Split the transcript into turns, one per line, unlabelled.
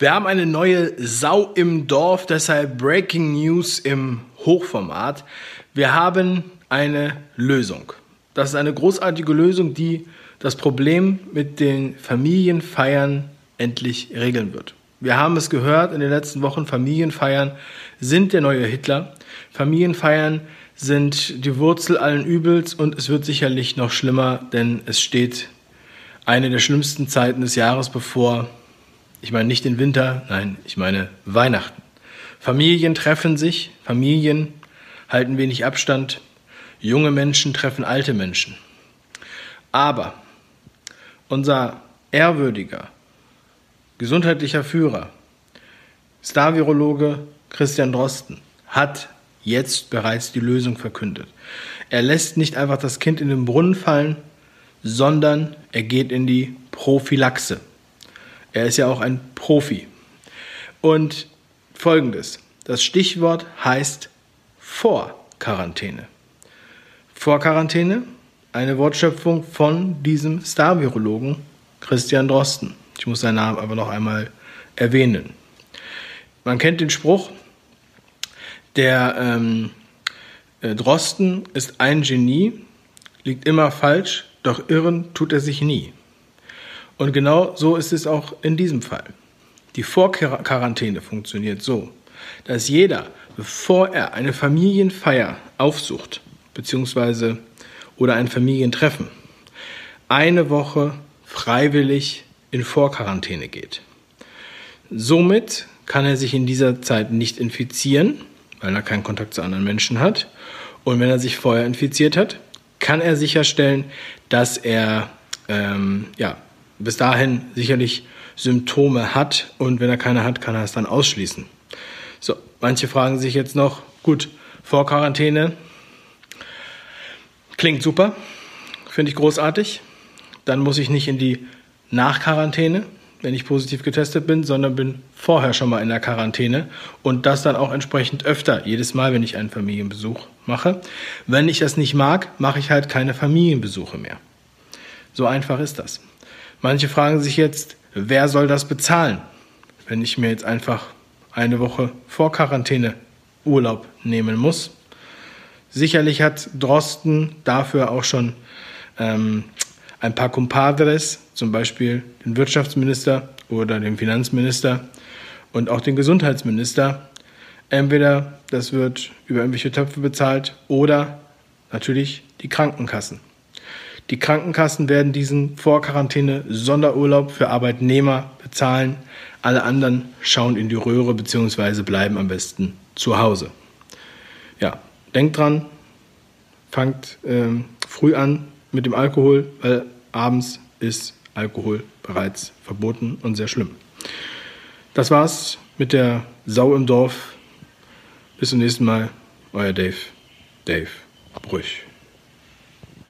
Wir haben eine neue Sau im Dorf, deshalb Breaking News im Hochformat. Wir haben eine Lösung. Das ist eine großartige Lösung, die das Problem mit den Familienfeiern endlich regeln wird. Wir haben es gehört in den letzten Wochen, Familienfeiern sind der neue Hitler. Familienfeiern sind die Wurzel allen Übels und es wird sicherlich noch schlimmer, denn es steht eine der schlimmsten Zeiten des Jahres bevor. Ich meine nicht den Winter, nein, ich meine Weihnachten. Familien treffen sich, Familien halten wenig Abstand, junge Menschen treffen alte Menschen. Aber unser ehrwürdiger, gesundheitlicher Führer, Star-Virologe Christian Drosten, hat jetzt bereits die Lösung verkündet. Er lässt nicht einfach das Kind in den Brunnen fallen, sondern er geht in die Prophylaxe. Er ist ja auch ein Profi. Und folgendes: Das Stichwort heißt Vorquarantäne. Vorquarantäne, eine Wortschöpfung von diesem Star-Virologen Christian Drosten. Ich muss seinen Namen aber noch einmal erwähnen. Man kennt den Spruch, der ähm, äh, Drosten ist ein Genie, liegt immer falsch, doch irren tut er sich nie. Und genau so ist es auch in diesem Fall. Die Vorquarantäne funktioniert so, dass jeder, bevor er eine Familienfeier aufsucht, beziehungsweise oder ein Familientreffen, eine Woche freiwillig in Vorquarantäne geht. Somit kann er sich in dieser Zeit nicht infizieren, weil er keinen Kontakt zu anderen Menschen hat. Und wenn er sich vorher infiziert hat, kann er sicherstellen, dass er ähm, ja, bis dahin sicherlich Symptome hat und wenn er keine hat, kann er es dann ausschließen. So, manche fragen sich jetzt noch, gut, vor Quarantäne klingt super, finde ich großartig. Dann muss ich nicht in die Nachquarantäne, wenn ich positiv getestet bin, sondern bin vorher schon mal in der Quarantäne und das dann auch entsprechend öfter, jedes Mal, wenn ich einen Familienbesuch mache. Wenn ich das nicht mag, mache ich halt keine Familienbesuche mehr. So einfach ist das. Manche fragen sich jetzt, wer soll das bezahlen, wenn ich mir jetzt einfach eine Woche vor Quarantäne Urlaub nehmen muss. Sicherlich hat Drosten dafür auch schon ähm, ein paar Compadres, zum Beispiel den Wirtschaftsminister oder den Finanzminister und auch den Gesundheitsminister. Entweder das wird über irgendwelche Töpfe bezahlt oder natürlich die Krankenkassen. Die Krankenkassen werden diesen Vorquarantäne Sonderurlaub für Arbeitnehmer bezahlen. Alle anderen schauen in die Röhre bzw. bleiben am besten zu Hause. Ja, denkt dran, fangt ähm, früh an mit dem Alkohol, weil abends ist Alkohol bereits verboten und sehr schlimm. Das war's mit der Sau im Dorf. Bis zum nächsten Mal. Euer Dave. Dave Brüch.